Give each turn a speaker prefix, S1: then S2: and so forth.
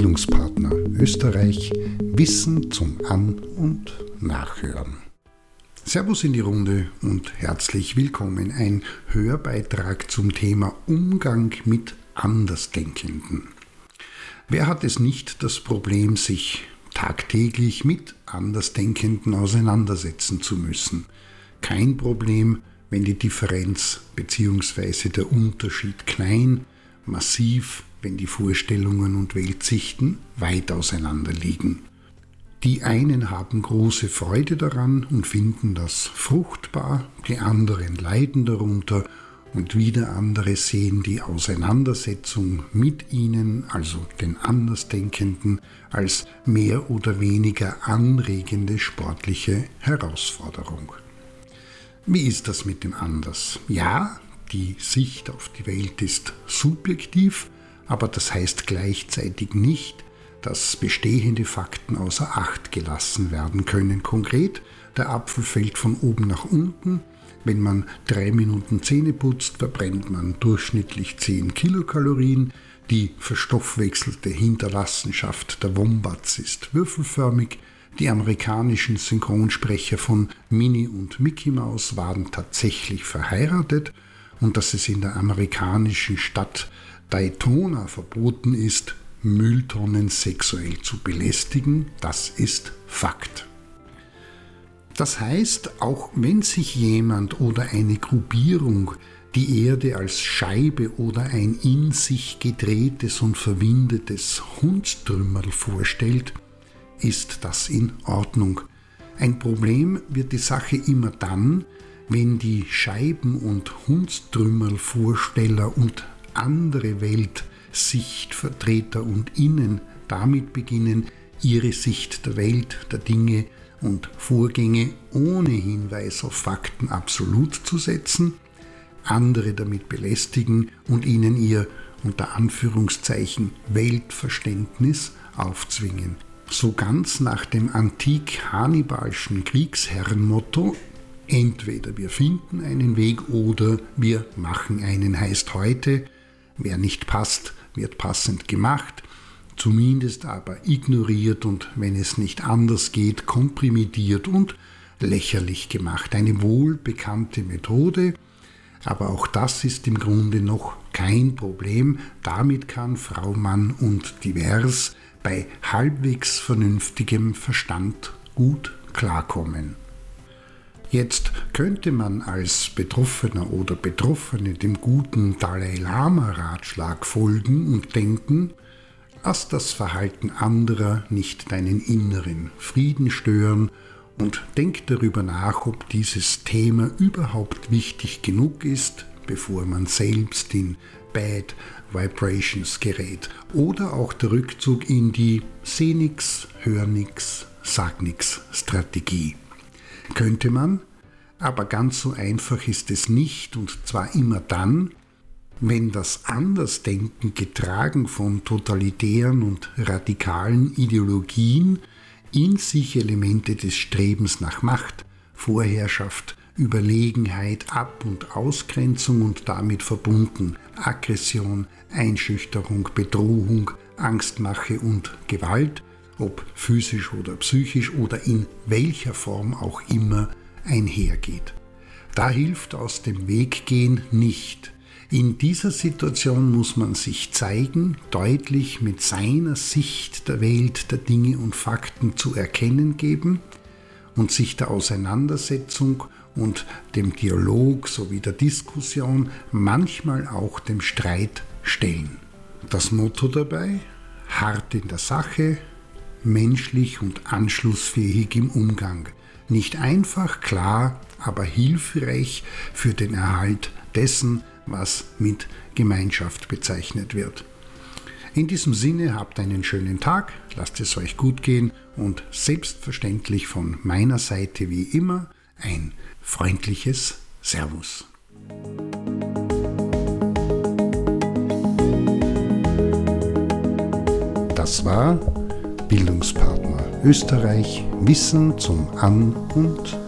S1: Bildungspartner Österreich Wissen zum An- und Nachhören. Servus in die Runde und herzlich willkommen. Ein Hörbeitrag zum Thema Umgang mit Andersdenkenden. Wer hat es nicht das Problem, sich tagtäglich mit Andersdenkenden auseinandersetzen zu müssen? Kein Problem, wenn die Differenz bzw. der Unterschied klein, massiv, wenn die Vorstellungen und Weltsichten weit auseinander liegen. Die einen haben große Freude daran und finden das fruchtbar, die anderen leiden darunter und wieder andere sehen die Auseinandersetzung mit ihnen, also den Andersdenkenden, als mehr oder weniger anregende sportliche Herausforderung. Wie ist das mit dem Anders? Ja, die Sicht auf die Welt ist subjektiv, aber das heißt gleichzeitig nicht, dass bestehende Fakten außer Acht gelassen werden können. Konkret, der Apfel fällt von oben nach unten. Wenn man drei Minuten Zähne putzt, verbrennt man durchschnittlich 10 Kilokalorien. Die verstoffwechselte Hinterlassenschaft der Wombats ist würfelförmig. Die amerikanischen Synchronsprecher von Minnie und Mickey Mouse waren tatsächlich verheiratet und dass es in der amerikanischen Stadt Daytona verboten ist, Mülltonnen sexuell zu belästigen, das ist Fakt. Das heißt, auch wenn sich jemand oder eine Gruppierung die Erde als Scheibe oder ein in sich gedrehtes und verwindetes Hundstrümmerl vorstellt, ist das in Ordnung. Ein Problem wird die Sache immer dann, wenn die Scheiben- und Hundstrümmerl-Vorsteller und andere Weltsichtvertreter und Innen damit beginnen, ihre Sicht der Welt, der Dinge und Vorgänge ohne Hinweis auf Fakten absolut zu setzen, andere damit belästigen und ihnen ihr unter Anführungszeichen Weltverständnis aufzwingen. So ganz nach dem antik-hannibalschen Kriegsherrenmotto entweder wir finden einen Weg oder wir machen einen heißt heute, wer nicht passt, wird passend gemacht, zumindest aber ignoriert und wenn es nicht anders geht, komprimiert und lächerlich gemacht. Eine wohlbekannte Methode, aber auch das ist im Grunde noch kein Problem. Damit kann Frau, Mann und divers bei halbwegs vernünftigem Verstand gut klarkommen. Jetzt könnte man als Betroffener oder Betroffene dem guten Dalai Lama-Ratschlag folgen und denken, lass das Verhalten anderer nicht deinen inneren Frieden stören und denk darüber nach, ob dieses Thema überhaupt wichtig genug ist, bevor man selbst in Bad Vibrations gerät. Oder auch der Rückzug in die Seh nix, Hör nix, Sag nix Strategie. Könnte man, aber ganz so einfach ist es nicht und zwar immer dann, wenn das Andersdenken getragen von totalitären und radikalen Ideologien in sich Elemente des Strebens nach Macht, Vorherrschaft, Überlegenheit, Ab- und Ausgrenzung und damit verbunden Aggression, Einschüchterung, Bedrohung, Angstmache und Gewalt ob physisch oder psychisch oder in welcher Form auch immer einhergeht. Da hilft aus dem Weggehen nicht. In dieser Situation muss man sich zeigen, deutlich mit seiner Sicht der Welt, der Dinge und Fakten zu erkennen geben und sich der Auseinandersetzung und dem Dialog sowie der Diskussion, manchmal auch dem Streit stellen. Das Motto dabei? Hart in der Sache, menschlich und anschlussfähig im Umgang. Nicht einfach, klar, aber hilfreich für den Erhalt dessen, was mit Gemeinschaft bezeichnet wird. In diesem Sinne habt einen schönen Tag, lasst es euch gut gehen und selbstverständlich von meiner Seite wie immer ein freundliches Servus. Das war Bildungspartner. Österreich Wissen zum An- und